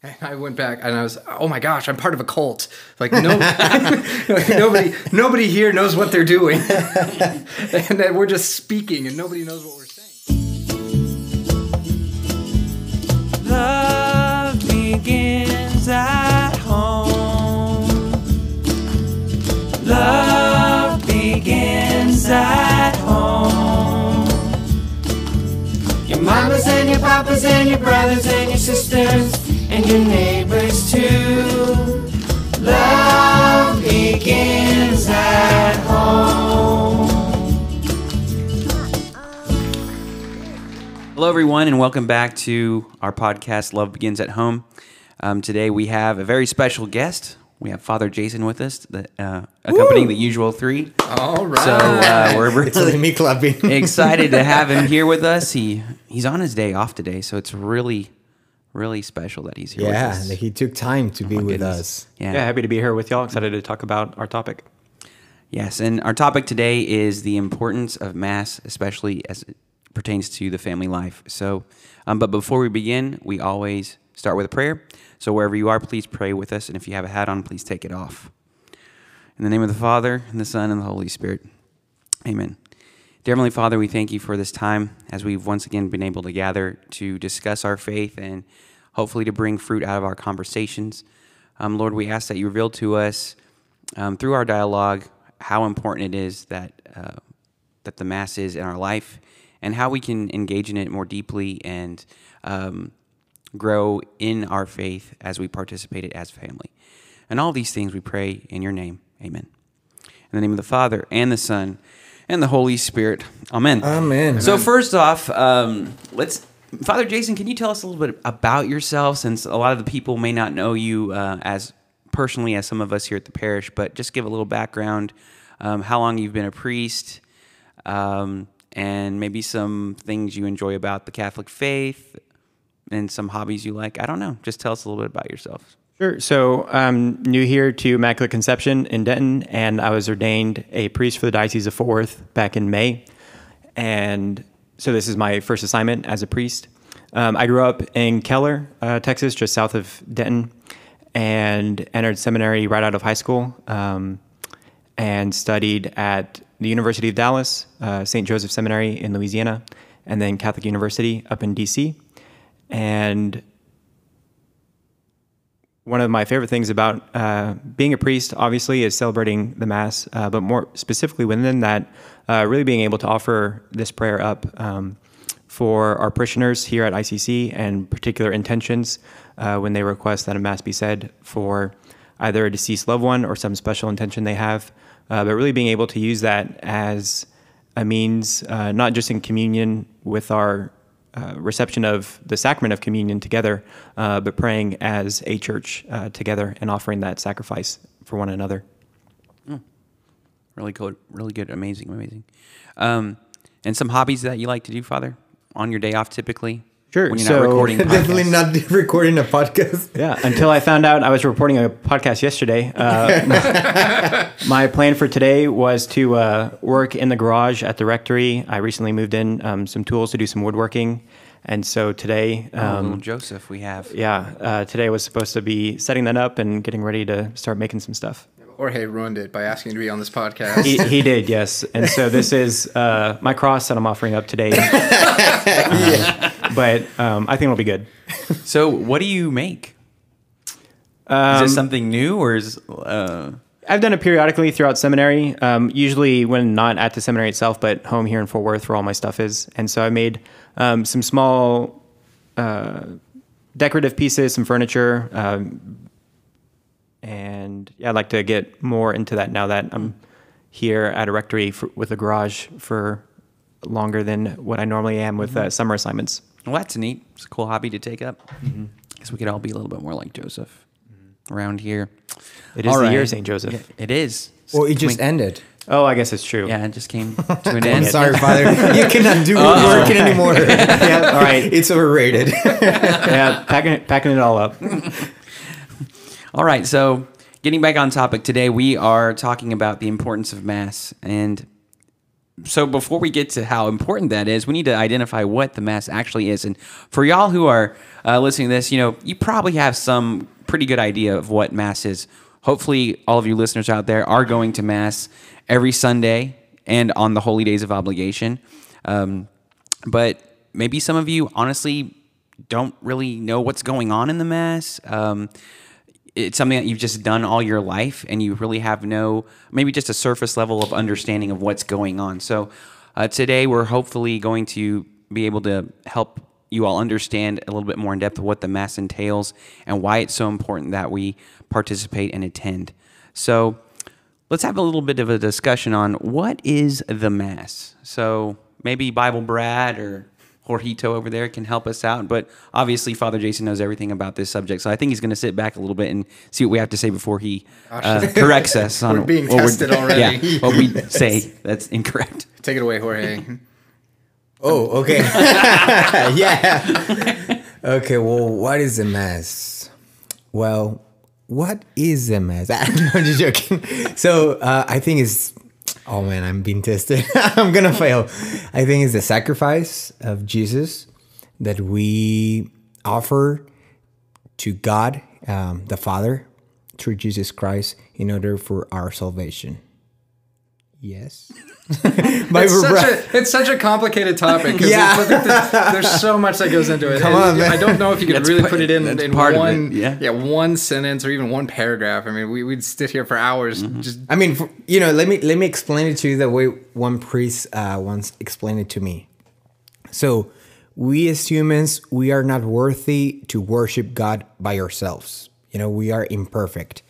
And I went back and I was, oh my gosh, I'm part of a cult. Like no, nobody, nobody here knows what they're doing, and that we're just speaking and nobody knows what we're saying. Love begins at home. Love begins at home. Your mamas and your papas and your brothers and your sisters and your neighbors too. Love begins at home. Hello, everyone, and welcome back to our podcast, Love Begins at Home. Um, today we have a very special guest. We have Father Jason with us, the, uh, accompanying the usual three. All right. So uh, we're It's really me clapping. excited to have him here with us. He he's on his day off today, so it's really, really special that he's here yeah, with us. he took time to be with goodness. us. Yeah. Yeah, happy to be here with y'all. Excited to talk about our topic. Yes, and our topic today is the importance of Mass, especially as it pertains to the family life. So, um, but before we begin, we always start with a prayer. So, wherever you are, please pray with us. And if you have a hat on, please take it off. In the name of the Father, and the Son, and the Holy Spirit. Amen. Dear Heavenly Father, we thank you for this time as we've once again been able to gather to discuss our faith and hopefully to bring fruit out of our conversations. Um, Lord, we ask that you reveal to us um, through our dialogue how important it is that uh, that the Mass is in our life and how we can engage in it more deeply and um, grow in our faith as we participate it as family. And all these things we pray in your name. Amen. In the name of the Father and the Son and the Holy Spirit. Amen. Amen. So first off, um, let's Father Jason, can you tell us a little bit about yourself, since a lot of the people may not know you uh, as personally as some of us here at the parish, but just give a little background, um, how long you've been a priest, um, and maybe some things you enjoy about the Catholic faith, and some hobbies you like. I don't know. Just tell us a little bit about yourself. Sure. So I'm new here to Immaculate Conception in Denton, and I was ordained a priest for the Diocese of Fort Worth back in May. And so this is my first assignment as a priest. Um, I grew up in Keller, uh, Texas, just south of Denton, and entered seminary right out of high school um, and studied at the University of Dallas, uh, St. Joseph Seminary in Louisiana, and then Catholic University up in DC. And one of my favorite things about uh, being a priest, obviously, is celebrating the Mass, uh, but more specifically within that, uh, really being able to offer this prayer up um, for our parishioners here at ICC and particular intentions uh, when they request that a Mass be said for either a deceased loved one or some special intention they have, uh, but really being able to use that as a means, uh, not just in communion with our uh, reception of the sacrament of communion together, uh, but praying as a church uh, together and offering that sacrifice for one another. Really good. Really good. Amazing. Amazing. Um, and some hobbies that you like to do, Father, on your day off, typically. Sure, When you're so- not recording. Definitely not recording a podcast. Yeah, until I found out I was reporting a podcast yesterday. Uh, my plan for today was to uh, work in the garage at the rectory. I recently moved in um, some tools to do some woodworking. And so today, Oh, um, little Joseph, we have. yeah, uh, today was supposed to be setting that up and getting ready to start making some stuff. Jorge ruined it by asking to be on this podcast. He, he did, yes. And so this is uh, my cross that I'm offering up today. Uh, But um, I think it'll be good. So, what do you make? is this something new, or is uh, I've done it periodically throughout seminary, um, usually when not at the seminary itself, but home here in Fort Worth where all my stuff is. And so I made um, some small uh, decorative pieces, some furniture. Um, and yeah, I'd like to get more into that now that I'm here at a rectory for, with a garage for longer than what I normally am with uh, summer assignments. well, that's neat. It's a cool hobby to take up. Because we could all be a little bit more like Joseph around here. It is All the year right. St. Joseph. It is. Well, it Can just we- ended. Oh, I guess it's true. Yeah, it just came to an I'm end. sorry, Father. You cannot do woodworking anymore. Yeah, all right. It's overrated. yeah, packing, packing it all up. All right, so getting back on topic today, we are talking about the importance of Mass. And so before we get to how important that is, we need to identify what the mass actually is. And for y'all who are uh, listening to this, you know, you probably have some pretty good idea of what mass is. Hopefully, all of you listeners out there are going to mass every Sunday and on the holy days of obligation. Um, but maybe some of you honestly don't really know what's going on in the mass. Um, it's something that you've just done all your life and you really have no maybe just a surface level of understanding of what's going on. So uh, today we're hopefully going to be able to help you all understand a little bit more in depth what the mass entails and why it's so important that we participate and attend. So let's have a little bit of a discussion on what is the mass? So maybe bible brad or Jorgito over there can help us out. But obviously, Father Jason knows everything about this subject, so I think he's going to sit back a little bit and see what we have to say before he uh, corrects us on We're being what tested already. Yeah, what we say that's incorrect. Take it away, Jorge. Oh, okay. yeah. Okay, well, what is a mass? Well, what is a mass? I'm just joking. So uh, I think it's. Oh man, I'm being tested. I'm gonna fail. I think it's the sacrifice of Jesus that we offer to God, um, the Father, through Jesus Christ, in order for our salvation. Yes. Bible It's such, Bra- a, it's such a complicated topic. Yeah. it's- there's, there's so much that goes into it. Come on, man. I don't know if you could That's really part- put it in, in part of it, one, yeah. one sentence or even one paragraph. I mean, we, we'd sit here for hours Mm-hmm. just I mean, for, you know, let me let me explain it to you the way one priest uh, once explained it to me. So, we as humans, we are not worthy to worship God by ourselves. You know, we are imperfect,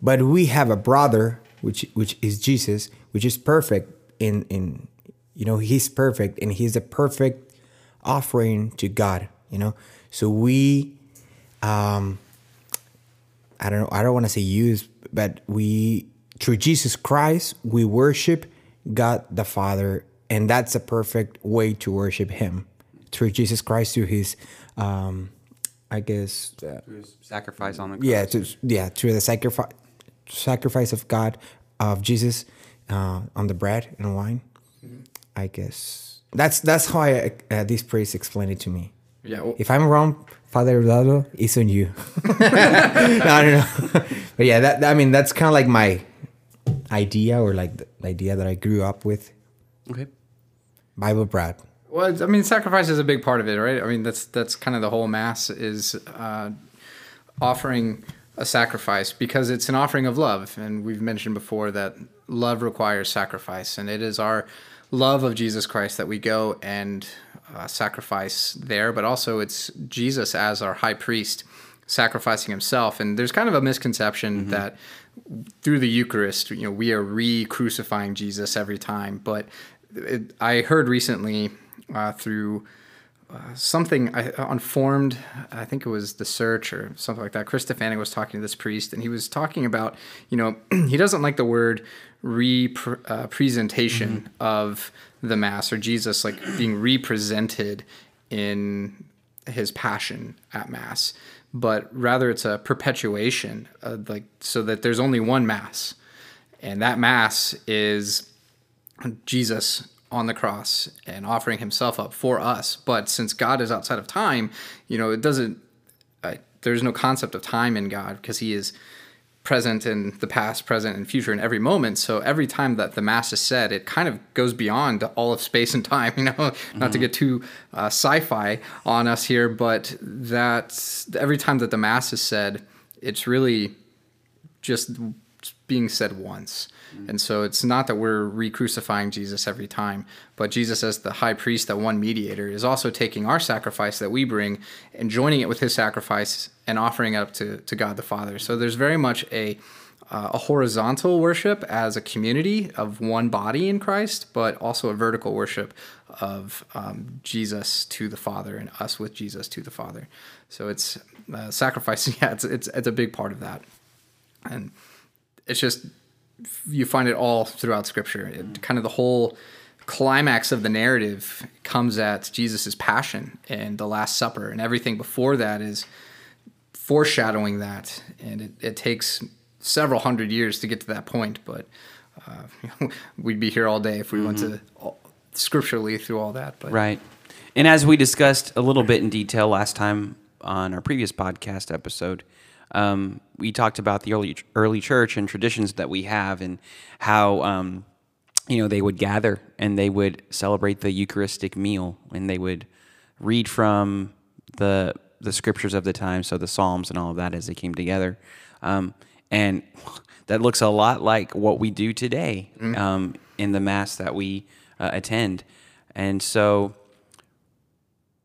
but we have a brother, which which is Jesus, which is perfect. In in, you know, he's perfect, and he's a perfect offering to God. You know, so we um, I don't know, I don't want to say use, but we through Jesus Christ we worship God the Father, and that's a perfect way to worship Him through Jesus Christ through His, um, I guess, uh, Sacrifice on the cross. yeah, to, yeah, through the sacrifice sacrifice of God of Jesus uh, on the bread and wine. I guess that's that's how I, uh, this priest explained it to me. yeah. well, If I'm wrong, Father Eduardo, it's on you. no, I don't know. but yeah, that I mean that's kind of like my idea or like the idea that I grew up with. Okay. Bible Brad. Well, I mean, sacrifice is a big part of it, right? I mean, that's that's kind of the whole mass is uh, offering a sacrifice because it's an offering of love, and we've mentioned before that love requires sacrifice, and it is our love of Jesus Christ that we go and uh, sacrifice there, but also it's Jesus as our high priest sacrificing himself, and there's kind of a misconception that through the Eucharist, you know, we are re-crucifying Jesus every time. But it, I heard recently uh, through uh, something I, on Formed, I think it was the Search or something like that. Chris Stefanick was talking to this priest, and he was talking about, you know, he doesn't like the word re-presentation of the Mass or Jesus like being represented in his passion at mass but rather it's a perpetuation of like so that there's only one mass and that mass is jesus on the cross and offering himself up for us but since god is outside of time you know it doesn't uh, there's no concept of time in god because he is present in the past, present, and future in every moment. So every time that the mass is said, it kind of goes beyond all of space and time. You know, not to get too uh, sci-fi on us here, but that's every time that the mass is said, it's really just being said once. And so it's not that we're re-crucifying Jesus every time, but Jesus as the high priest, that one mediator, is also taking our sacrifice that we bring and joining it with his sacrifice and offering it up to, to God the Father. So there's very much a uh, a horizontal worship as a community of one body in Christ, but also a vertical worship of um, Jesus to the Father and us with Jesus to the Father. So it's uh, sacrifice. Yeah, it's, it's it's a big part of that, and it's just you find it all throughout Scripture. It, kind of the whole climax of the narrative comes at Jesus' passion and the Last Supper, and everything before that is foreshadowing that. And it, it takes several hundred years to get to that point, but uh, we'd be here all day if we went to all, scripturally through all that. But Right. And as we discussed a little bit in detail last time on our previous podcast episode, um, we talked about the early early church and traditions that we have and how um, you know they would gather and they would celebrate the Eucharistic meal and they would read from the the scriptures of the time, so the Psalms and all of that as they came together. Um, and that looks a lot like what we do today um, in the mass that we uh, attend. And so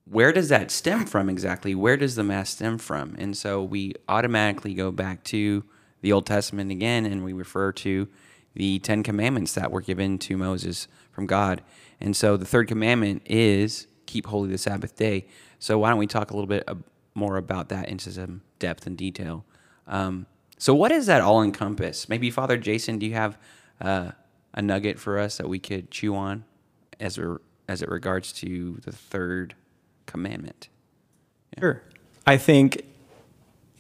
where does that stem from exactly? Where does the mass stem from? And so we automatically go back to the Old Testament again and we refer to the Ten Commandments that were given to Moses from God. And so the third commandment is keep holy the Sabbath day. So why don't we talk a little bit more about that into some depth and detail? Um, so what does that all encompass? Maybe Father Jason, do you have uh, a nugget for us that we could chew on as it, as it regards to the third commandment? Sure. I think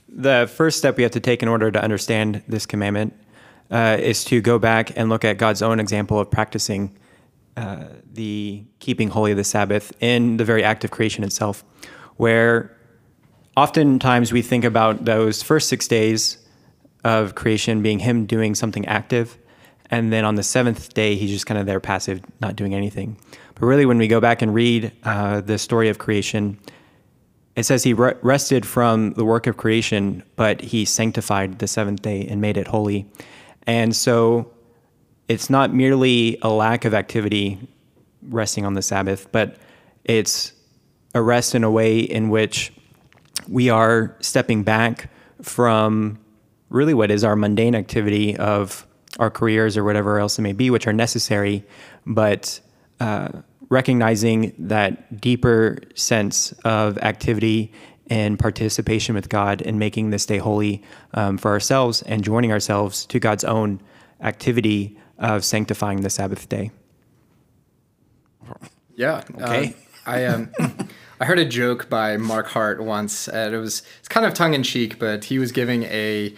the first step we have to take in order to understand this commandment uh, is to go back and look at God's own example of practicing uh, the keeping holy of the Sabbath in the very act of creation itself, where oftentimes we think about those first six days of creation being Him doing something active, and then on the seventh day, He's just kind of there passive, not doing anything. But really, when we go back and read uh, the story of creation, it says he re- rested from the work of creation, but he sanctified the seventh day and made it holy. And so it's not merely a lack of activity resting on the Sabbath, but it's a rest in a way in which we are stepping back from really what is our mundane activity of our careers or whatever else it may be, which are necessary, but uh, recognizing that deeper sense of activity and participation with God and making this day holy um, for ourselves and joining ourselves to God's own activity of sanctifying the Sabbath day. Yeah. Okay. um, I um, I heard a joke by Mark Hart once, and it was it's kind of tongue in cheek, but he was giving a,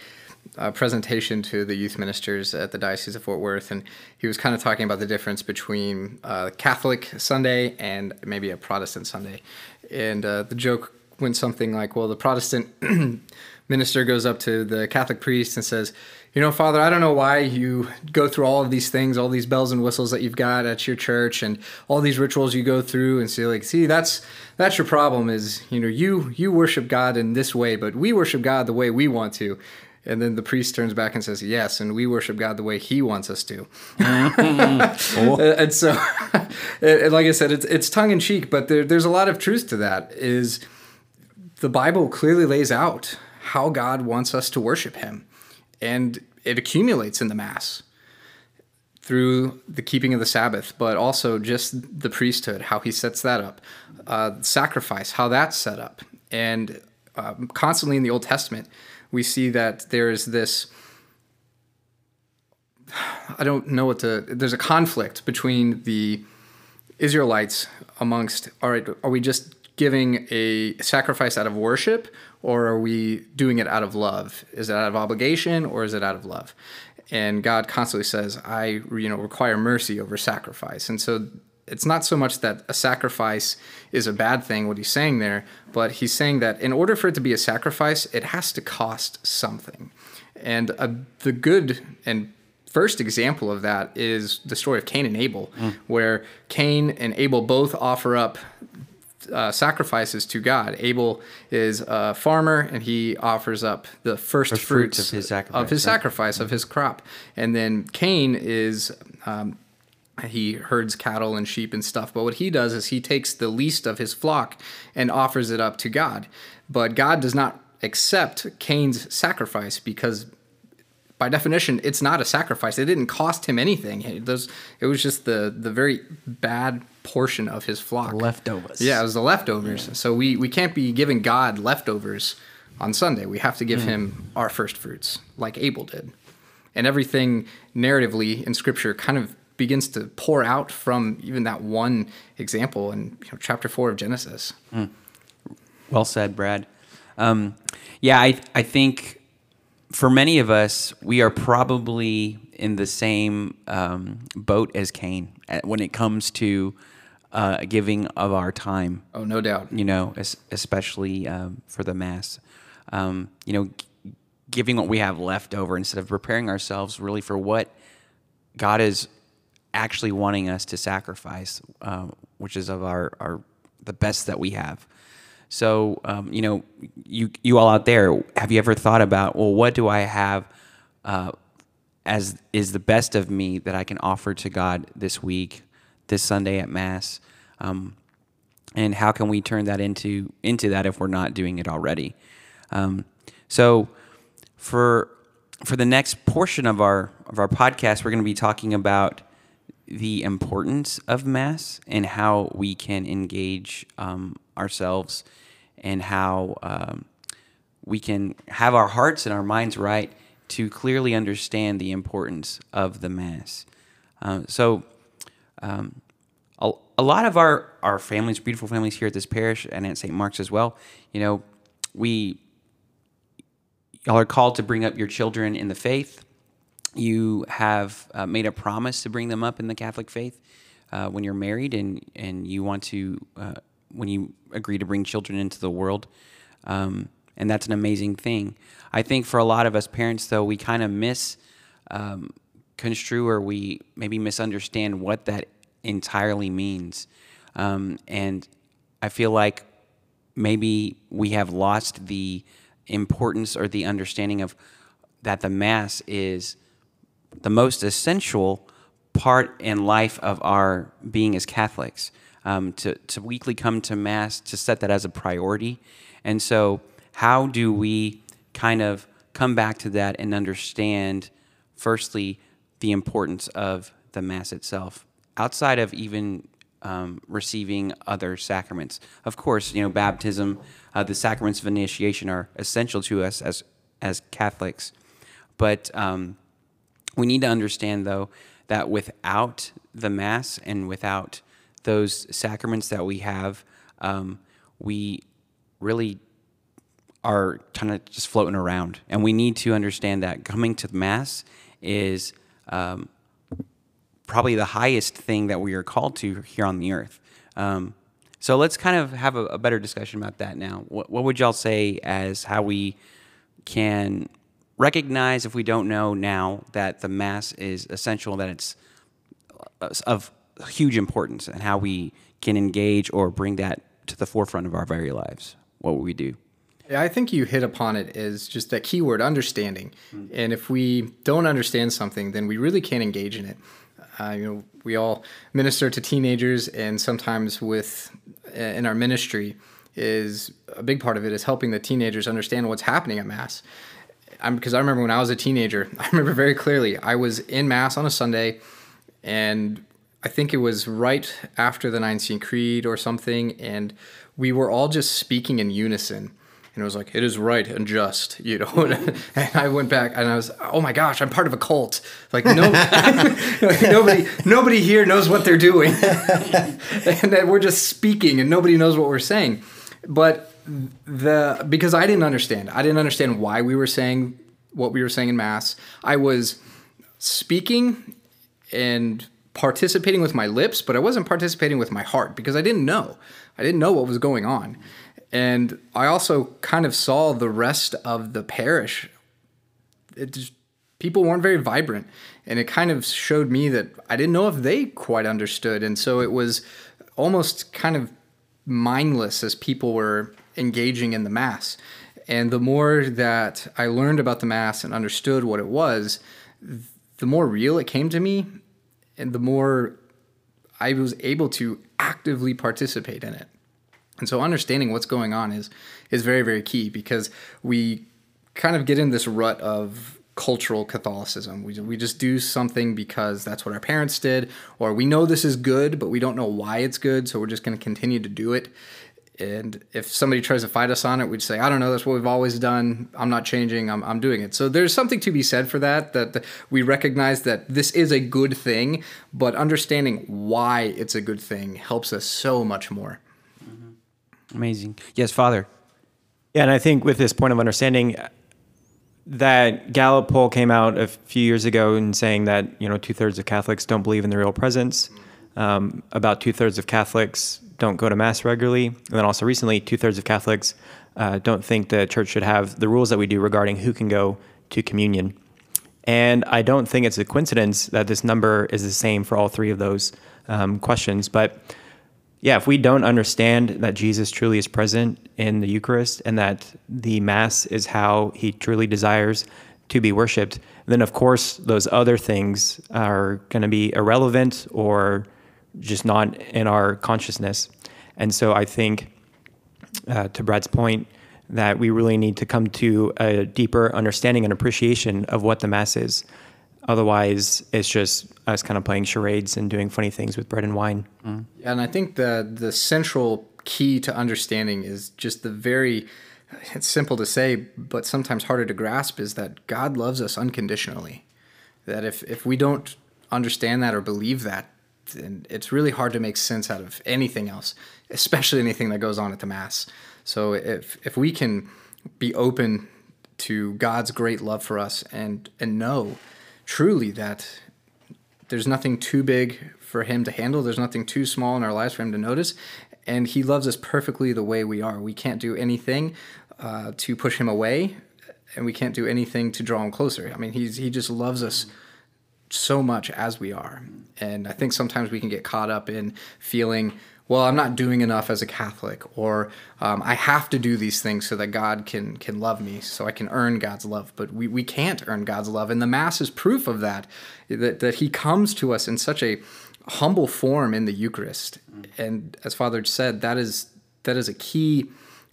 a presentation to the youth ministers at the Diocese of Fort Worth, and he was kind of talking about the difference between uh, Catholic Sunday and maybe a Protestant Sunday, and uh, the joke went something like, "Well, the Protestant minister goes up to the Catholic priest and says." You know, Father, I don't know why you go through all of these things, all these bells and whistles that you've got at your church, and all these rituals you go through, and say, like, see, that's that's your problem. Is you know, you you worship God in this way, but we worship God the way we want to. And then the priest turns back and says, "Yes, and we worship God the way He wants us to." and so, and like I said, it's it's tongue in cheek, but there, there's a lot of truth to that. Is the Bible clearly lays out how God wants us to worship Him, and it accumulates in the Mass through the keeping of the Sabbath, but also just the priesthood, how He sets that up, uh, sacrifice, how that's set up, and uh, constantly in the Old Testament, we see that there is this. I don't know what to. There's a conflict between the Israelites amongst. All right, are we just giving a sacrifice out of worship, or are we doing it out of love? Is it out of obligation, or is it out of love? And God constantly says, "I, you know, require mercy over sacrifice." And so it's not so much that a sacrifice is a bad thing, what he's saying there, but he's saying that in order for it to be a sacrifice, it has to cost something. And uh, the good and first example of that is the story of Cain and Abel, where Cain and Abel both offer up uh, sacrifices to God. Abel is a farmer, and he offers up the first, First fruits, fruits of his sacrifice, of his right. of his crop, and then Cain is. Um, he herds cattle and sheep and stuff, but what he does is he takes the least of his flock and offers it up to God. But God does not accept Cain's sacrifice because by definition, it's not a sacrifice. It didn't cost him anything. It, was, it was just the the very bad portion of his flock. Leftovers. Yeah, it was the leftovers. So we, we can't be giving God leftovers on Sunday. We have to give hmm. him our first fruits, like Abel did. And everything narratively in Scripture kind of begins to pour out from even that one example in you know, chapter four of Genesis. Well said, Brad. Um, yeah, I I think for many of us, we are probably in the same um, boat as Cain uh, when it comes to uh, giving of our time. Oh, no doubt. You know, especially um, for the mass. Um, you know, g- giving what we have left over instead of preparing ourselves really for what God is actually wanting us to sacrifice, uh, which is of our, our the best that we have. So, um, you know, you you all out there, have you ever thought about, well, what do I have uh, as is the best of me that I can offer to God this week, this Sunday at Mass, um, and how can we turn that into into that if we're not doing it already? Um, so, for for the next portion of our of our podcast, we're going to be talking about the importance of mass and how we can engage um, ourselves and how um, we can have our hearts and our minds right to clearly understand the importance of the mass. Um, so, um, a, a lot of our, our families, beautiful families here at this parish and at St. Mark's as well, you know, we y'all are called to bring up your children in the faith. You have uh, made a promise to bring them up in the Catholic faith uh, when you're married, and and you want to uh, when you agree to bring children into the world, um, and that's an amazing thing. I think for a lot of us parents, though, we kind of miss um, construe or we maybe misunderstand what that entirely means, um, and I feel like maybe we have lost the importance or the understanding of that the mass is the most essential part in life of our being as Catholics. Um, to, to weekly come to Mass, to set that as a priority. And so, how do we kind of come back to that and understand, firstly, the importance of the Mass itself, outside of even um, receiving other sacraments? Of course, you know, baptism, uh, the sacraments of initiation are essential to us as, as Catholics. But um, we need to understand, though, that without the Mass and without those sacraments that we have, um, we really are kind of just floating around. And we need to understand that coming to Mass is um, probably the highest thing that we are called to here on the earth. Um, so let's kind of have a, a, better discussion about that now. What, what would y'all say as how we can recognize if we don't know now that the mass is essential, that it's uh, of huge importance, and how we can engage or bring that to the forefront of our very lives? What would we do? Yeah, I think you hit upon it is just that keyword understanding. And if we don't understand something, then we really can't engage in it. Uh, you know, we all minister to teenagers, and sometimes with in our ministry is a big part of it is helping the teenagers understand what's happening at mass. I'm, because I remember when I was a teenager, I remember very clearly. I was in mass on a Sunday, and I think it was right after the Nicene Creed or something, and we were all just speaking in unison. And it was like, it is right and just, you know. and I went back and I was, oh my gosh, I'm part of a cult. Like no, nobody, nobody here knows what they're doing, and that we're just speaking and nobody knows what we're saying. But the because I didn't understand, I didn't understand why we were saying what we were saying in mass. I was speaking and participating with my lips, but I wasn't participating with my heart because I didn't know. I didn't know what was going on. And I also kind of saw the rest of the parish. It just, people weren't very vibrant. And it kind of showed me that I didn't know if they quite understood. And so it was almost kind of mindless as people were engaging in the Mass. And the more that I learned about the Mass and understood what it was, the more real it came to me and the more I was able to actively participate in it. And so understanding what's going on is is very very key because we kind of get in this rut of cultural Catholicism. We we just do something because that's what our parents did or we know this is good but we don't know why it's good so we're just going to continue to do it. And if somebody tries to fight us on it, we'd say, I don't know, that's what we've always done. I'm not changing, I'm, I'm doing it. So there's something to be said for that, that we recognize that this is a good thing, but understanding why it's a good thing helps us so much more. Amazing. Yes, Father. Yeah, and I think with this point of understanding, that Gallup poll came out a few years ago and saying that you know two thirds of Catholics don't believe in the real presence. Um, about two thirds of Catholics don't go to mass regularly, and then also recently, two thirds of Catholics uh, don't think the church should have the rules that we do regarding who can go to communion. And I don't think it's a coincidence that this number is the same for all three of those um, questions. But yeah, if we don't understand that Jesus truly is present in the Eucharist and that the Mass is how he truly desires to be worshiped, then of course those other things are going to be irrelevant or just not in our consciousness. And so I think, uh, to Brad's point, that we really need to come to a deeper understanding and appreciation of what the Mass is. Otherwise, it's just us kind of playing charades and doing funny things with bread and wine. Yeah, and I think the the central key to understanding is just the very it's simple to say, but sometimes harder to grasp is that God loves us unconditionally. That if if we don't understand that or believe that, then it's really hard to make sense out of anything else, especially anything that goes on at the mass. So if if we can be open to God's great love for us and and know truly that there's nothing too big for him to handle. There's nothing too small in our lives for him to notice. And he loves us perfectly the way we are. We can't do anything uh, to push him away, and we can't do anything to draw him closer. I mean, he's he just loves us so much as we are. And I think sometimes we can get caught up in feeling, well, I'm not doing enough as a Catholic, or um, I have to do these things so that God can can love me, so I can earn God's love. But we, we can't earn God's love, and the Mass is proof of that, that that He comes to us in such a humble form in the Eucharist. And as Father said, that is that is a key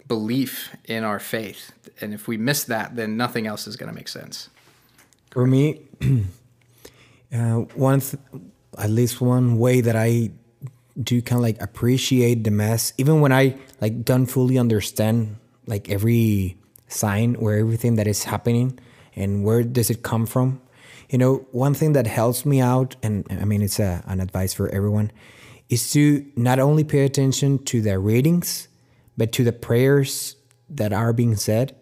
belief in our faith. And if we miss that, then nothing else is going to make sense. For me, uh, one, th- at least one way that I do kind of like appreciate the mass, even when I like don't fully understand like every sign or everything that is happening and where does it come from. You know, one thing that helps me out, and I mean it's a, an advice for everyone, is to not only pay attention to the readings, but to the prayers that are being said.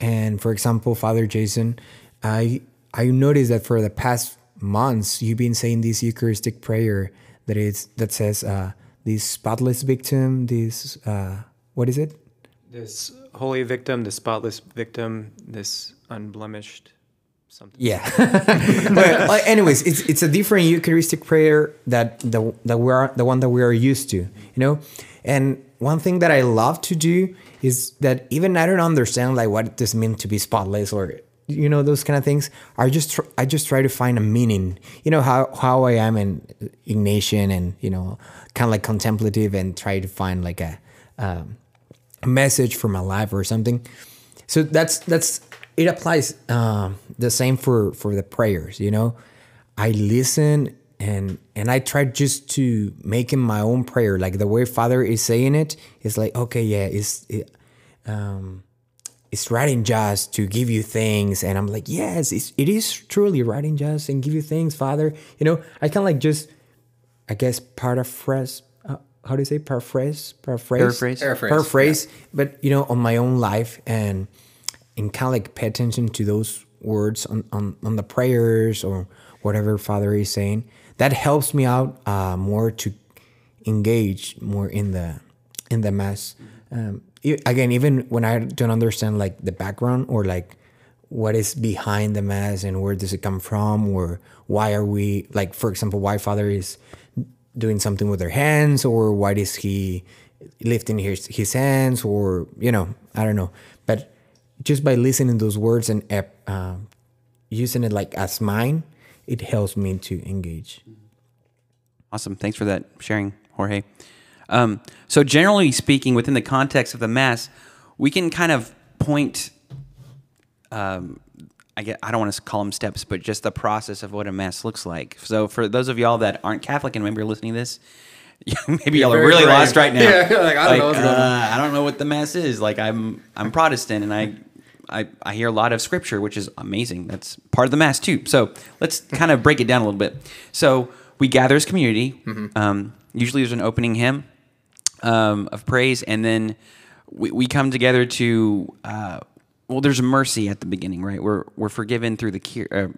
And for example, Father Jason, I I noticed that for the past months you've been saying this Eucharistic prayer that is that says uh, this spotless victim, this uh, what is it? This holy victim, the spotless victim, this unblemished something. Yeah. but uh, anyways, it's it's a different Eucharistic prayer that the that we are the one that we are used to, you know. And one thing that I love to do is that even I don't understand like what this means to be spotless or you know those kind of things. I just tr- I just try to find a meaning. You know how how I am in Ignatian and you know kind of like contemplative and try to find like a. Um, a message for my life or something. So that's that's it applies um, the same for for the prayers. You know, I listen and and I try just to make it my own prayer. Like the way Father is saying it, it's like okay, yeah, it's it, um, it's writing and just to give you things, and I'm like yes, it's, it is truly writing and just and give you things, Father. You know, I kind of like just I guess paraphrase. Uh, how do you say paraphrase? Paraphrase. Paraphrase. Paraphrase, Paraphrase. But you know, on my own life and and kind of like pay attention to those words on, on, on the prayers or whatever Father is saying. That helps me out uh, more to engage more in the in the mass. Um, again, even when I don't understand like the background or like what is behind the mass and where does it come from or why are we like for example why Father is doing something with their hands or why is he lifting his, his hands or you know i don't know but just by listening those words and uh, using it like as mine it helps me to engage Awesome. Thanks for that sharing, Jorge. Um, so, generally speaking, within the context of the Mass, we can kind of point. Um, I get. I don't want to call them steps, but just the process of what a Mass looks like. So, for those of y'all that aren't Catholic and maybe you're listening to this, maybe y'all are really brave. lost right now. Yeah, like, I don't know what's uh, I don't know what the Mass is. Like, I'm I'm Protestant, and I. I, I hear a lot of scripture, which is amazing. That's part of the Mass, too. So let's kind of break it down a little bit. So we gather as community. Um, usually there's an opening hymn um, of praise, and then we, we come together to uh, well, there's mercy at the beginning, right? We're we're forgiven through the cure. Uh,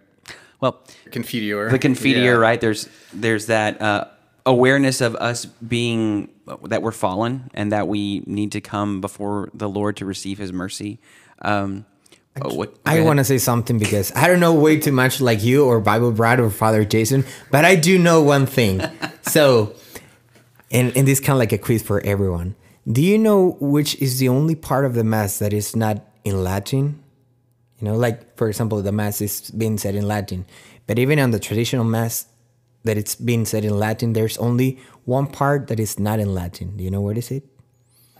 well, Confiteor. the confiteor, Yeah. right? There's there's that uh, awareness of us being that we're fallen and that we need to come before the Lord to receive His mercy. Um, oh, what, I want to say something because I don't know way too much like you or Bible Brad or Father Jason, but I do know one thing. so, and, and this kind of like a quiz for everyone. Do you know which is the only part of the Mass that is not in Latin? You know, like for example, the Mass is being said in Latin, but even on the traditional Mass that it's being said in Latin, there's only one part that is not in Latin. Do you know what is it?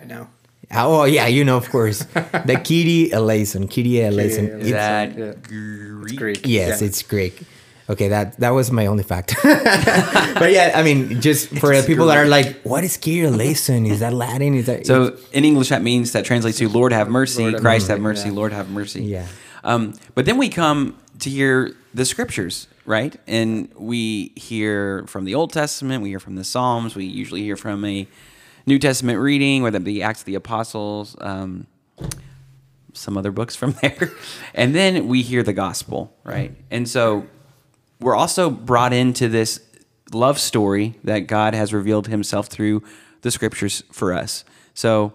I know. Ah, oh yeah, you know of course, the Kyrie eleison, Kyrie eleison. eleison. is It's- that Yeah. Greek. Yes, Yeah. it's Greek. Okay, that that was my only fact. but yeah, I mean, just for the people that are like, "What is Kyrie eleison? Is that Latin? Is that So in English, that means that translates to "Lord have mercy," Lord Christ have mercy, yeah. Lord have mercy. Yeah. Um, but then we come to hear the scriptures, right? And we hear from the Old Testament, we hear from the Psalms, we usually hear from a New Testament reading, whether it be Acts of the Apostles, um, some other books from there, and then we hear the gospel, right? And so we're also brought into this love story that God has revealed himself through the scriptures for us. So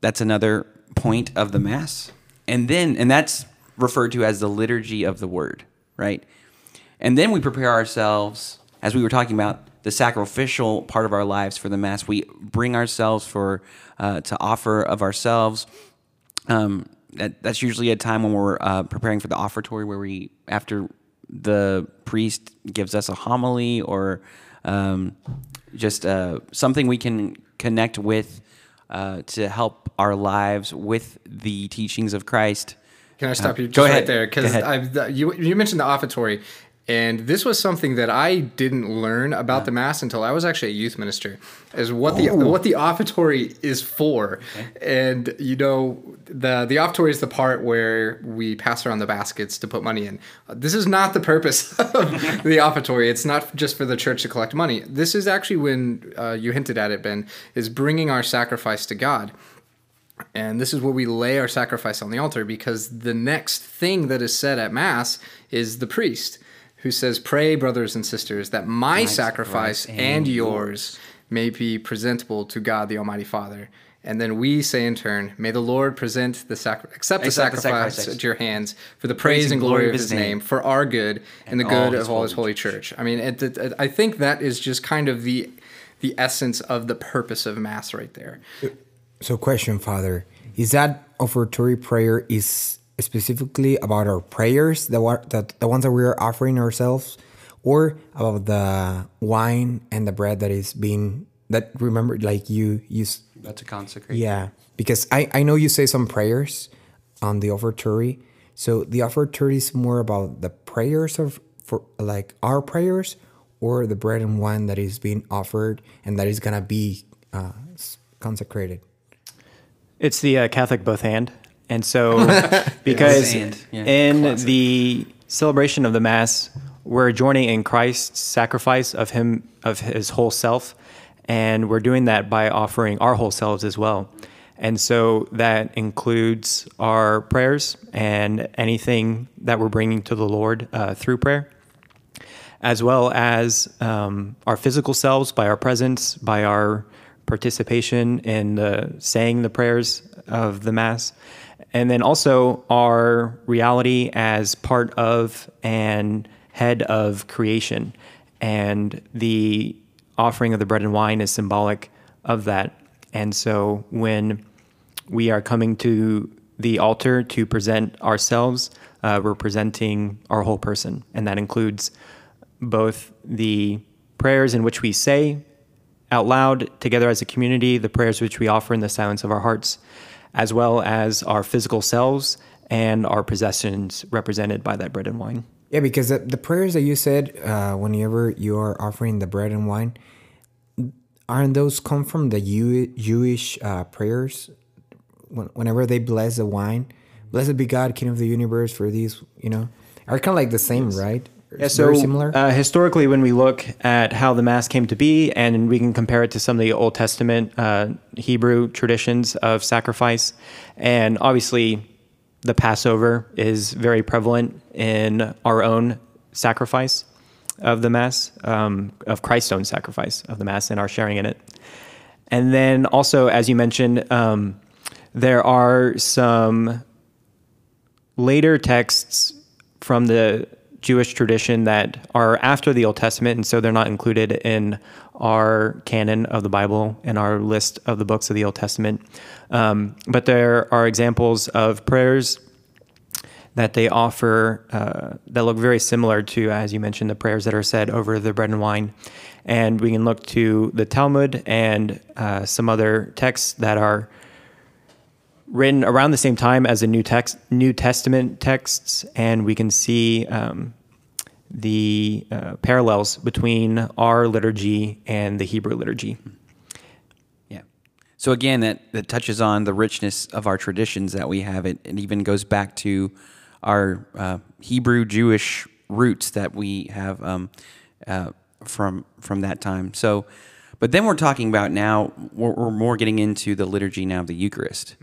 that's another point of the mass. And then and that's referred to as the liturgy of the word, right? And then we prepare ourselves as we were talking about the sacrificial part of our lives for the mass. We bring ourselves for uh, to offer of ourselves um, that, that's usually a time when we're uh, preparing for the offertory where we after the priest gives us a homily or um, just uh, something we can connect with uh, to help our lives with the teachings of christ Can I stop you just go right there? Because ahead. You you mentioned the offertory, and this was something that I didn't learn about the mass until I was actually a youth minister. Is what the what the offertory is for, and you know the the offertory is the part where we pass around the baskets to put money in. This is not the purpose of the offertory. It's not just for the church to collect money. This is actually when uh, you hinted at it, Ben, is bringing our sacrifice to God. And this is where we lay our sacrifice on the altar because the next thing that is said at Mass is the priest who says, Pray, brothers and sisters, that my, sacrifice sacrifice and and yours may be presentable to God the Almighty Father. And then we say in turn, May the Lord present the sacri- accept the Accept the sacrifice sacrifice. at your hands for the praise and glory of his name, for our good and, the good of all his holy holy church. I mean, it, it, I think that is just kind of the the essence of the purpose of Mass right there. So, question, Father, is that offertory prayer is specifically about our prayers, the one that the ones that we are offering ourselves, or about the wine and the bread that is being that remember like you you that's a to consecrate yeah because I I know you say some prayers on the offertory, so the offertory is more about the prayers of for like our prayers or the bread and wine that is being offered and that is gonna be uh, consecrated. It's the uh, Catholic both hand. And so, because and, yeah. in the celebration of the Mass, we're joining in Christ's sacrifice of Him, of His whole self. And we're doing that by offering our whole selves as well. And so that includes our prayers and anything that we're bringing to the Lord uh, through prayer as well as um, our physical selves by our presence, by our participation in the saying the prayers of the Mass, and then also our reality as part of and head of creation. And the offering of the bread and wine is symbolic of that. And so when we are coming to the altar to present ourselves, uh, we're presenting our whole person. And that includes both the prayers in which we say out loud together as a community, the prayers which we offer in the silence of our hearts, as well as our physical selves and our possessions represented by that bread and wine. Yeah, because the, the prayers that you said uh, whenever you are offering the bread and wine, aren't those come from the Jew- Jewish uh, prayers? When, whenever they bless the wine, blessed be God, King of the universe, for these, you know, are kind of like the same, right? Yeah, so very similar. Uh, historically, when we look at how the Mass came to be, and we can compare it to some of the Old Testament uh, Hebrew traditions of sacrifice, and obviously the Passover is very prevalent in our own sacrifice of the Mass, um, of Christ's own sacrifice of the Mass, and our sharing in it. And then also, as you mentioned, um, there are some later texts from the Jewish tradition that are after the Old Testament, and so they're not included in our canon of the Bible and our list of the books of the Old Testament. Um, but there are examples of prayers that they offer uh, that look very similar to, as you mentioned, the prayers that are said over the bread and wine. And we can look to the Talmud and uh, some other texts that are written around the same time as the New text, New Testament texts, and we can see um, the uh, parallels between our liturgy and the Hebrew liturgy. Yeah. So again, that, that touches on the richness of our traditions that we have. It, it even goes back to our uh, Hebrew Jewish roots that we have um, uh, from from that time. So, but then we're talking about now. We're, we're more getting into the liturgy now of the Eucharist,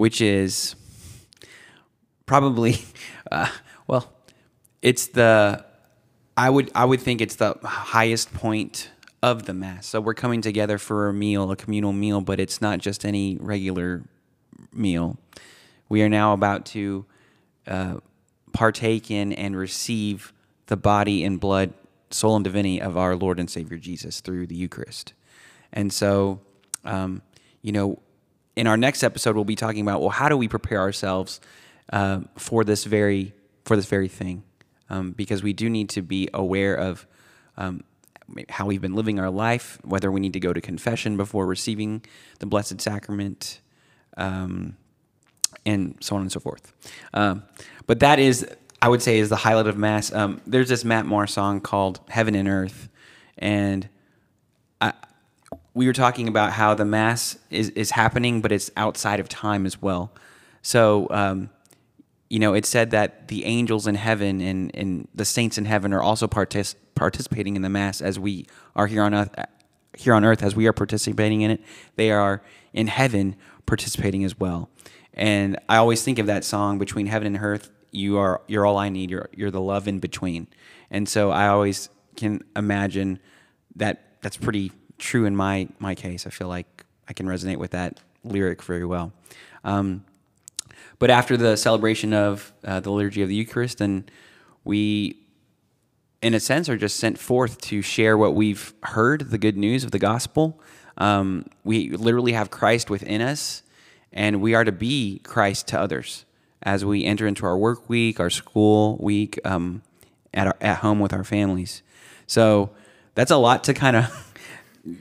which is probably uh, well, it's the I would I would think it's the highest point of the mass. So we're coming together for a meal, a communal meal, but it's not just any regular meal. We are now about to uh, partake in and receive the body and blood, soul and divinity of our Lord and Savior Jesus through the Eucharist. And so, um, you know, in our next episode, we'll be talking about well, how do we prepare ourselves uh, for this very for this very thing? Um, because we do need to be aware of um, how we've been living our life, whether we need to go to confession before receiving the Blessed Sacrament. Um, and so on and so forth. Um, but that is, I would say, is the highlight of Mass. Um, there's this Matt Maher song called "Heaven and Earth," and I, we were talking about how the Mass is is happening, but it's outside of time as well. So, um, you know, it said that the angels in heaven and, and the saints in heaven are also partic- participating in the Mass as we are here on earth. Here on earth, as we are participating in it, they are in heaven participating as well. And I always think of that song between heaven and earth. You are you're all I need. You're you're the love in between. And so I always can imagine that that's pretty true in my my case. I feel like I can resonate with that lyric very well. Um, but after the celebration of uh, the liturgy of the Eucharist, then we, in a sense, are just sent forth to share what we've heard, the good news of the gospel. Um, we literally have Christ within us and we are to be Christ to others as we enter into our work week, our school week, um, at our, at home with our families. So that's a lot to kind of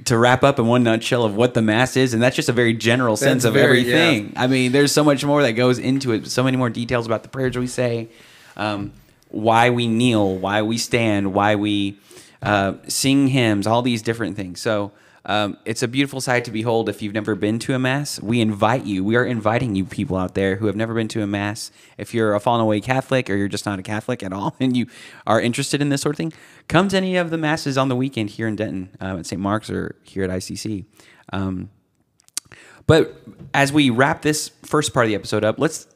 to wrap up in one nutshell of what the mass is, and that's just a very general sense of very- everything. yeah. I mean, there's so much more that goes into it. So many more details about the prayers we say, um, why we kneel, why we stand, why we uh, sing hymns, all these different things. So um, it's a beautiful sight to behold. If you've never been to a mass, we invite you. We are inviting you, people out there who have never been to a mass. If you're a fallen away Catholic or you're just not a Catholic at all, and you are interested in this sort of thing, come to any of the masses on the weekend here in Denton uh, at St. Mark's or here at ICC. Um, but as we wrap this first part of the episode up, let's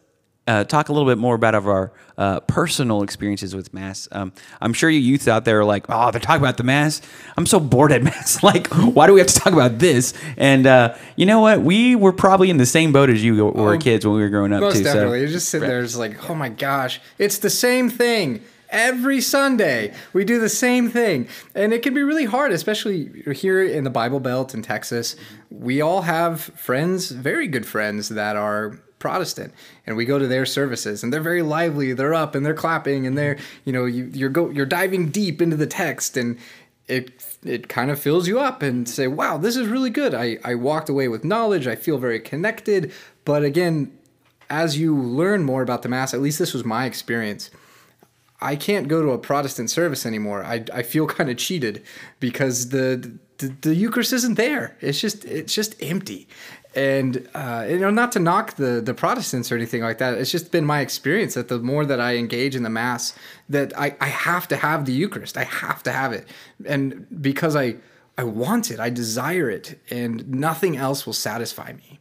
uh, talk a little bit more about of our uh, personal experiences with mass. Um, I'm sure you youths out there are like, oh, they're talking about the mass. I'm so bored at mass. like, why do we have to talk about this? And uh, you know what? We were probably in the same boat as you were Oh, kids when we were growing up Most too. definitely. So You just sit there, it's like, oh my gosh, it's the same thing every Sunday. We do the same thing, and it can be really hard, especially here in the Bible Belt in Texas. We all have friends, very good friends, that are Protestant, and we go to their services, and they're very lively. They're up and they're clapping, and they're you know you, you're go you're diving deep into the text and it it kind of fills you up and say, wow, this is really good. I, I walked away with knowledge. I feel very connected. But again, as you learn more about the Mass, at least this was my experience, I can't go to a Protestant service anymore. I, I feel kind of cheated because the, the the Eucharist isn't there. It's just it's just empty. And uh, you know, not to knock the the Protestants or anything like that. It's just been my experience that the more that I engage in the Mass, that I, I have to have the Eucharist. I have to have it, and because I I want it, I desire it, and nothing else will satisfy me.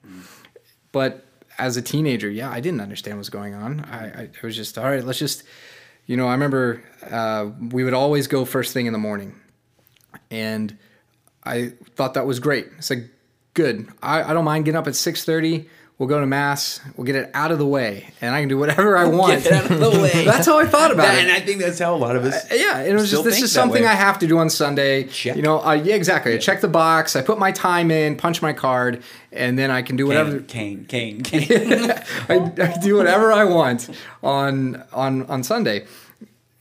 But as a teenager, yeah, I didn't understand what was going on. I, I, was just all right. Let's just, you know, I remember uh, we would always go first thing in the morning, and I thought that was great. It's like good. I, I don't mind getting up at six thirty. We'll go to mass. We'll get it out of the way, and I can do whatever I want. Get it out of the way. that's how I thought about and it. And I think that's how a lot of us. Yeah, it was just this is something way. I have to do on Sunday. Check. You know, uh, yeah, exactly. I check the box. I put my time in, punch my card, and then I can do whatever. Kane, Kane, Kane, Kane. I, I do whatever I want on on on Sunday.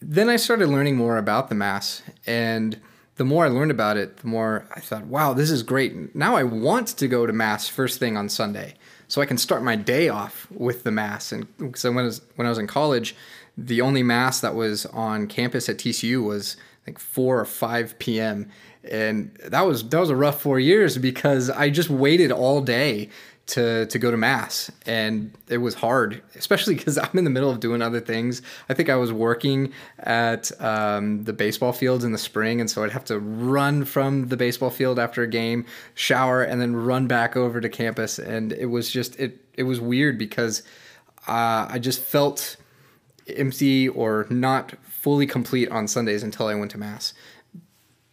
Then I started learning more about the mass, and the more I learned about it, the more I thought, "Wow, this is great." Now I want to go to mass first thing on Sunday, so I can start my day off with the mass. And so when I was when I was in college, the only mass that was on campus at TCU was like four or five p.m. And that was that was a rough four years because I just waited all day to to go to mass. And it was hard especially because i'm in the middle of doing other things. I think i was working at um, the baseball fields in the spring and so i'd have to run from the baseball field after a game shower and then run back over to campus. And it was just it it was weird because uh, i just felt empty or not fully complete on sundays until i went to mass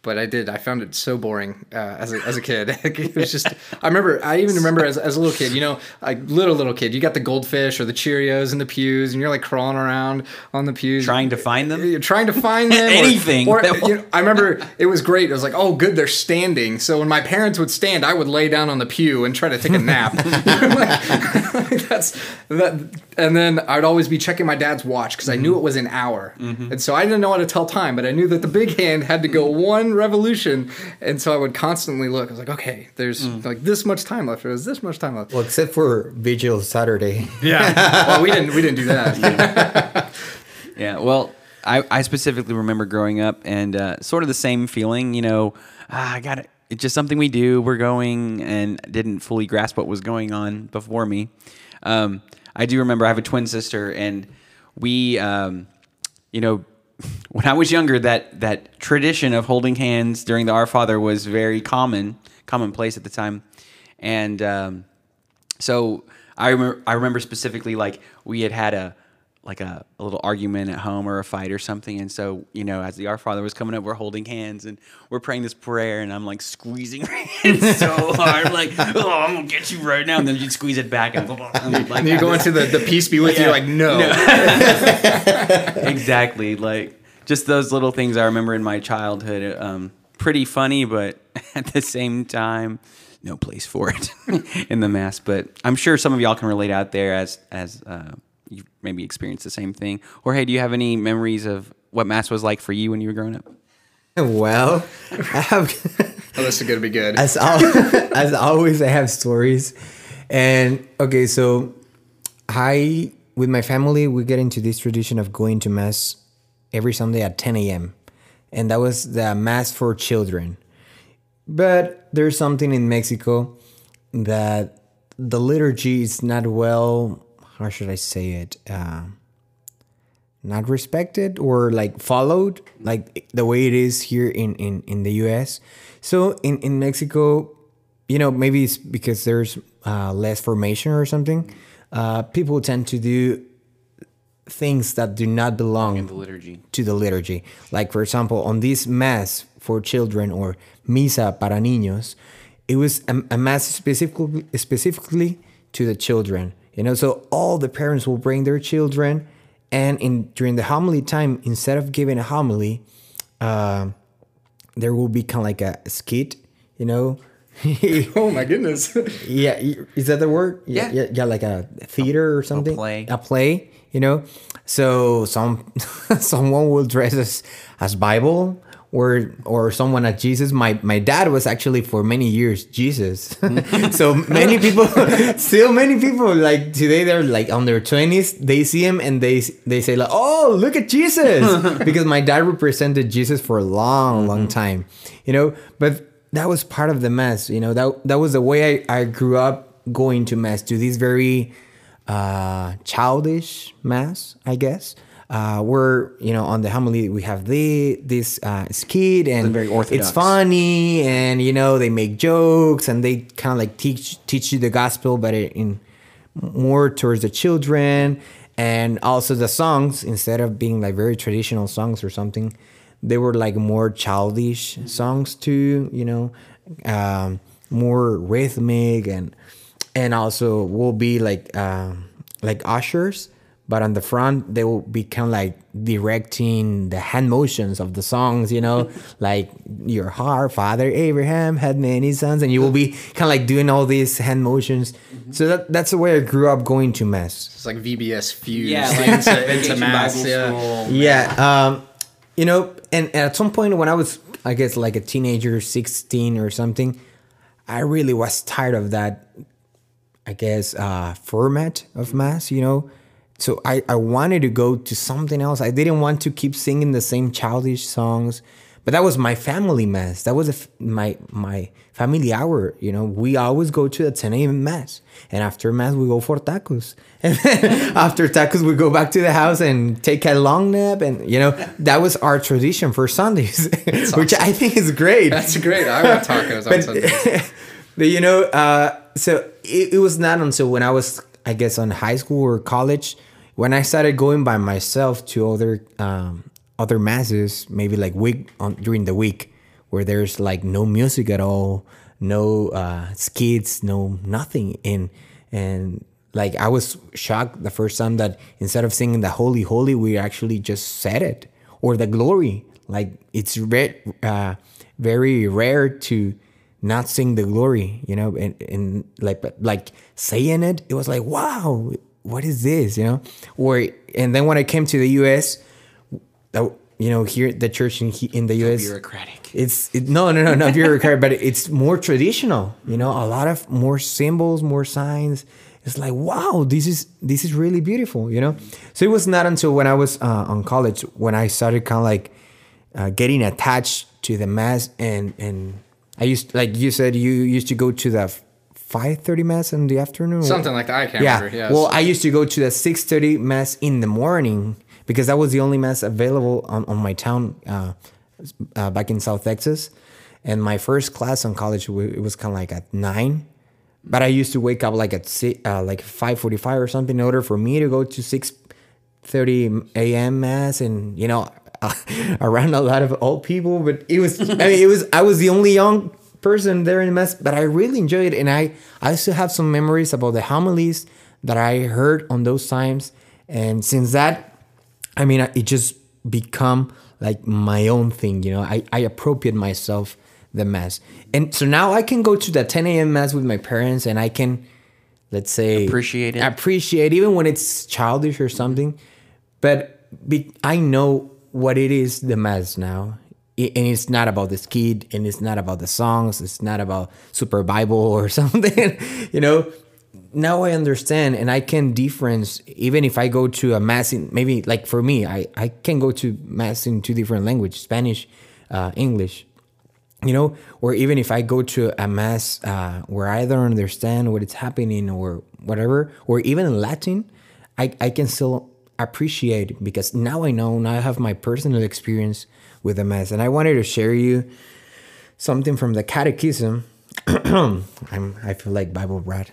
but I did. I found it so boring uh, as, a, as a kid. it was just. I remember. I even remember as, as a little kid. You know, like little little kid. You got the goldfish or the Cheerios in the pews, and you're like crawling around on the pews, Trying to find them? You're trying to find them. Anything Or, will- you know, I remember it was great. It was like, oh, good, they're standing. So when my parents would stand, I would lay down on the pew and try to take a nap. Like, that's that. And then I'd always be checking my dad's watch because I knew mm-hmm. it was an hour, mm-hmm. and so I didn't know how to tell time, but I knew that the big hand had to go mm-hmm. one revolution, and so I would constantly look. I was like, okay, there's like this much time left. There's this much time left. Well, except for Vigil Saturday. Yeah. well, we didn't we didn't do that. Yeah, well, I, I specifically remember growing up and uh, sort of the same feeling, you know, ah, I got it. It's just something we do. We're going and didn't fully grasp what was going on before me. Um, I do remember I have a twin sister and we, um, you know, when I was younger, that, that tradition of holding hands during the Our Father was very common, commonplace at the time. And um, so I remember, I remember specifically like we had had a like a, a little argument at home or a fight or something, and so you know, as the Our Father was coming up, we're holding hands and we're praying this prayer, and I'm like squeezing her hand so hard, like, oh, I'm gonna get you right now, and then you squeeze it back, and like, And you go into the, the peace be with you, Yeah. like, no. exactly like just those little things I remember in my childhood. Um, pretty funny, but at the same time, no place for it in the mass. But I'm sure some of y'all can relate out there as as uh, you maybe experienced the same thing. Or hey, do you have any memories of what mass was like for you when you were growing up? Well, I have. Oh, this is going to be good. as al- as always, I have stories, and okay, so I with my family we get into this tradition of going to mass every Sunday at 10 a.m. and that was the mass for children. But there's something in Mexico that the liturgy is not well. How should I say it? Uh, not respected or like followed like the way it is here in in, in the US. So in in Mexico, you know, maybe it's because there's uh, less formation or something. Uh, people tend to do things that do not belong In the liturgy. to the liturgy. Like for example, on this mass for children or misa para niños, it was a, a mass specifically specifically to the children. You know, so all the parents will bring their children, and in during the homily time, instead of giving a homily, uh, there will be kind of like a skit. You know. oh, my goodness. Yeah, is that the word? Yeah. yeah, yeah, like a theater or something. A play. a play. You know, so some someone will dress as as Bible or or someone at Jesus. My my dad was actually for many years Jesus. so many people, still many people like today they're like on their twenties. They see him and they they say like, oh look at Jesus, because my dad represented Jesus for a long long time. You know, but that was part of the mass. You know that that was the way I, I grew up going to mass to these very uh, childish mass, I guess. Uh, where you know on the homily we have the this uh, skit and very orthodox. it's funny and you know they make jokes and they kind of like teach teach you the gospel but in more towards the children and also the songs instead of being like very traditional songs or something they were like more childish songs too you know um, more rhythmic and and also will be like um, like ushers but on the front they will be kind of like directing the hand motions of the songs you know like your heart father abraham had many sons and you will be kind of like doing all these hand motions so that, that's the way i grew up going to mass It's like VBS fused Yeah, like into, into mass. Bible Yeah. School. yeah um you know and at some point when i was i guess like a teenager 16 or something i really was tired of that i guess uh format of mass you know so i i wanted to go to something else. I didn't want to keep singing the same childish songs but that was my family mass that was a f my my family hour you know? We always go to the 10 a.m mass and after mass we go for tacos. And then after tacos we go back to the house and take a long nap and you know that was our tradition for sundays which i think is great. That's great. I want tacos on Sunday. but you know, uh, so it, it was not until when I was, I guess, on high school or college when I started going by myself to other um, other masses, maybe like week on during the week, where there's like no music at all, no uh, skits, no nothing, and and like I was shocked the first time that instead of singing the Holy Holy, we actually just said it or the Glory. Like it's re- uh, very rare to not sing the glory, you know, and, and like like saying it, it was like, wow, what is this, you know? Or and then when I came to the U.S., you know, here the church in in the U.S. bureaucratic. It's it, no, no, no, not bureaucratic, but it's more traditional. You know, a lot of more symbols, more signs. It's like wow, this is this is really beautiful. You know, so it was not until when I was uh, on college when I started kind of like uh, getting attached to the mass and and I used like you said you used to go to the five thirty mass in the afternoon. Something like that. I can't Yeah. remember. Yes. Well, I used to go to the six thirty mass in the morning because that was the only mass available on, on my town uh, uh, back in South Texas. And my first class on college it was kind of like at nine, but I used to wake up like at six, uh, like five forty five or something in order for me to go to six thirty a.m. mass, and you know, around a lot of old people. But it was, I mean, it was, I was the only young person there in the mass, but I really enjoyed it, and I, I still have some memories about the homilies that I heard on those times, and since that, I mean, it just become like my own thing, you know. I, I appropriate myself the mass, and so now I can go to the 10 a.m. mass with my parents, and I can, let's say, Appreciate it. appreciate even when it's childish or something but be, i know what it is the mass now and it's not about the skit and it's not about the songs it's not about super bible or something you know? Now i understand and i can difference even if i go to a mass in maybe like for me i, I can go to mass in two different languages spanish uh, english you know? Or even if i go to a mass uh, where i don't understand what is happening or whatever or even in latin i, I can still appreciate because now i know now i have my personal experience with mass and i wanted to share you something from the catechism i'm i feel like bible brat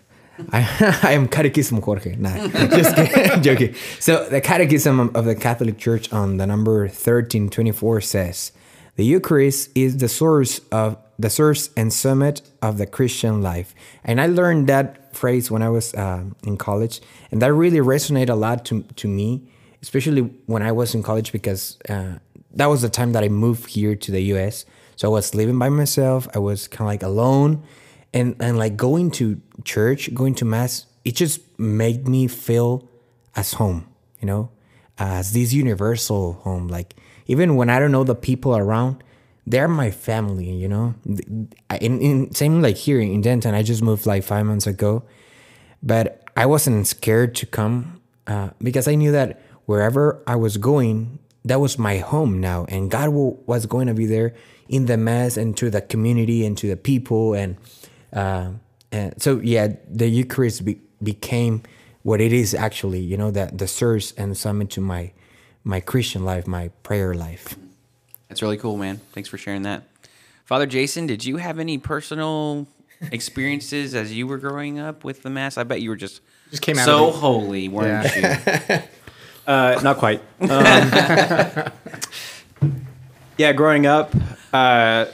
I, I am Catechism Jorge. Nah, just kidding, joking. So the Catechism of the Catholic Church on the number 1324 says, the Eucharist is the source of the source and summit of the Christian life. And I learned that phrase when I was uh, in college, and that really resonated a lot to, to me, especially when I was in college because uh, that was the time that I moved here to the U.S. So I was living by myself. I was kind of like alone, and and like going to church, going to mass, it just made me feel as home. You know, as this universal home. Like even when I don't know the people around, they're my family. You know, in, in same like here in Denton, I just moved like five months ago, but I wasn't scared to come uh, because I knew that wherever I was going, that was my home now, and God will, was going to be there in the mass and to the community and to the people, and uh, and so yeah, the Eucharist be, became what it is actually. You know that the source and summit to my my Christian life, my prayer life. That's really cool, man. Thanks for sharing that. Father Jason, did you have any personal experiences as you were growing up with the mass? I bet you were just Just came out So of the, holy, weren't you? Uh, not quite. Um, yeah, growing up, uh,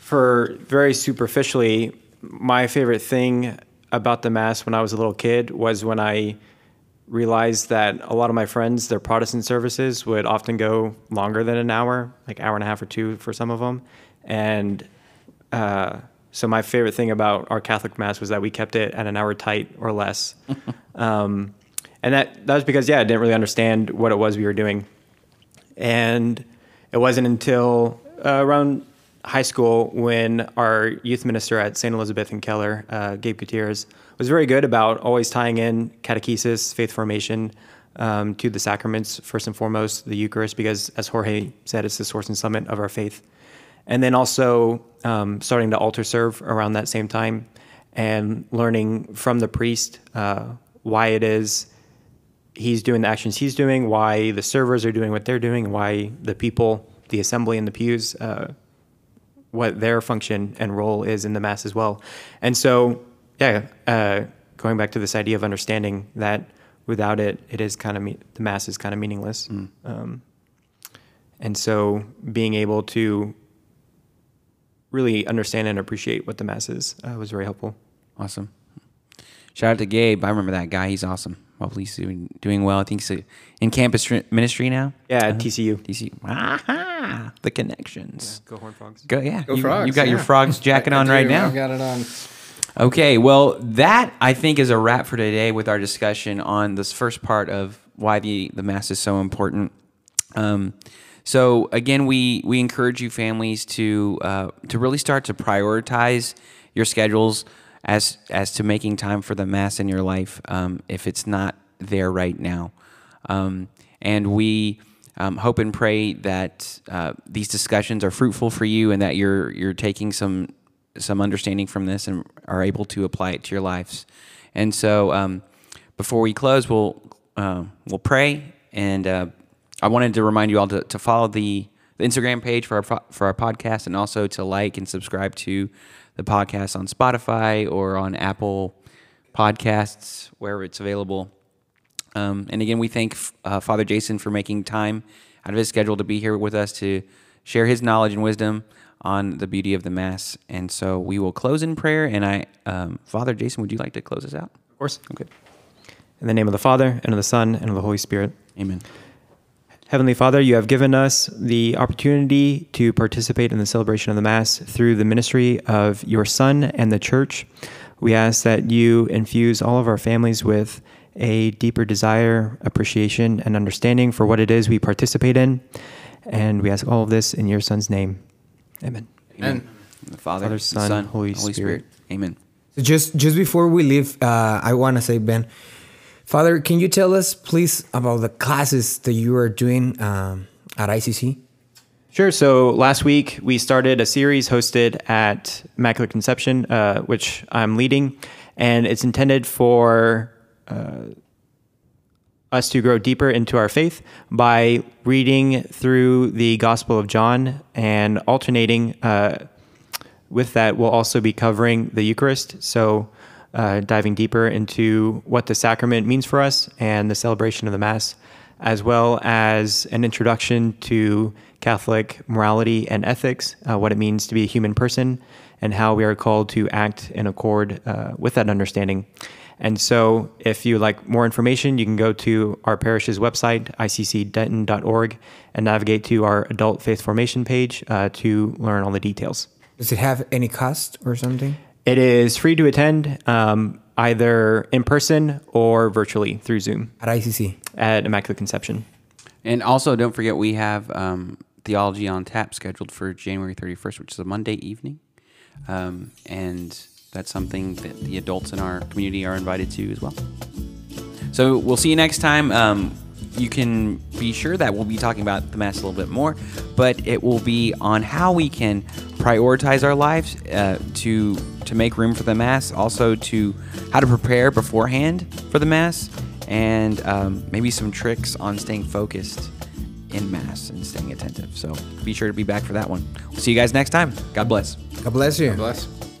for very superficially, my favorite thing about the mass when I was a little kid was when I realized that a lot of my friends, their Protestant services would often go longer than an hour, like hour and a half or two for some of them, and uh, so my favorite thing about our Catholic mass was that we kept it at an hour tight or less. um, and that that was because yeah, I didn't really understand what it was we were doing, and it wasn't until uh, around high school when our youth minister at St. Elizabeth and Keller, uh, Gabe Gutierrez, was very good about always tying in catechesis, faith formation, um, to the sacraments first and foremost, the Eucharist, because as Jorge said, it's the source and summit of our faith, and then also um, starting to altar serve around that same time, and learning from the priest uh, why it is he's doing the actions he's doing, why the servers are doing what they're doing, why the people, the assembly in the pews, uh, what their function and role is in the mass as well. And so, yeah, uh, going back to this idea of understanding that without it, it is kind of me- the mass is kind of meaningless. Um, and so, being able to really understand and appreciate what the mass is uh, was very helpful. Awesome. Shout out to Gabe. I remember that guy. He's awesome. Hopefully he's doing, doing well. I think he's uh, in campus tr- ministry now. Yeah, at Uh-huh. TCU. TCU. Aha! The connections. Go Horn Frogs. Go yeah. Go you, frogs, You got your frogs jacket I on right now. I've got it on. Okay, well, that I think is a wrap for today with our discussion on this first part of why the, the Mass is so important. Um, so again, we we encourage you families to uh, to really start to prioritize your schedules as as to making time for the Mass in your life um, if it's not there right now. Um, and we um, hope and pray that uh, these discussions are fruitful for you and that you're you're taking some some understanding from this and are able to apply it to your lives. And so, um, before we close, we'll uh, we'll pray, and uh, I wanted to remind you all to, to follow the, the Instagram page for our for our podcast, and also to like and subscribe to the podcast on Spotify or on Apple Podcasts, wherever it's available. Um, and again, we thank uh, Father Jason for making time out of his schedule to be here with us to share his knowledge and wisdom on the beauty of the Mass. And so we will close in prayer. And I, um, Father Jason, would you like to close us out? Of course. Okay. In the name of the Father, and of the Son, and of the Holy Spirit. Amen. Heavenly Father, you have given us the opportunity to participate in the celebration of the Mass through the ministry of your Son and the Church. We ask that you infuse all of our families with a deeper desire, appreciation, and understanding for what it is we participate in. And we ask all of this in your Son's name. Amen. And The Father, Father, the Son, Son, Holy Holy Spirit. Spirit. Amen. So just just before we leave, uh, I want to say, Ben, Father, can you tell us, please, about the classes that you are doing um, at ICC? Sure. So last week we started a series hosted at Immaculate Conception, uh, which I'm leading, and it's intended for uh, us to grow deeper into our faith by reading through the Gospel of John and alternating. Uh, with that, we'll also be covering the Eucharist. So, uh, diving deeper into what the sacrament means for us and the celebration of the Mass, as well as an introduction to Catholic morality and ethics, uh, what it means to be a human person, and how we are called to act in accord uh, with that understanding. And so, if you like more information, you can go to our parish's website, iccdenton.org, and navigate to our adult faith formation page uh, to learn all the details. Does it have any cost or something? It is free to attend um, either in person or virtually through Zoom At ICC. at Immaculate Conception. And also, don't forget, we have um, Theology on Tap scheduled for January 31st, which is a Monday evening. Um, and that's something that the adults in our community are invited to as well. So we'll see you next time. You can be sure that we'll be talking about the Mass a little bit more, but it will be on how we can prioritize our lives uh, to to make room for the Mass, also to how to prepare beforehand for the Mass, and um, maybe some tricks on staying focused in Mass and staying attentive. So be sure to be back for that one. We'll see you guys next time. God bless. God bless you. God bless.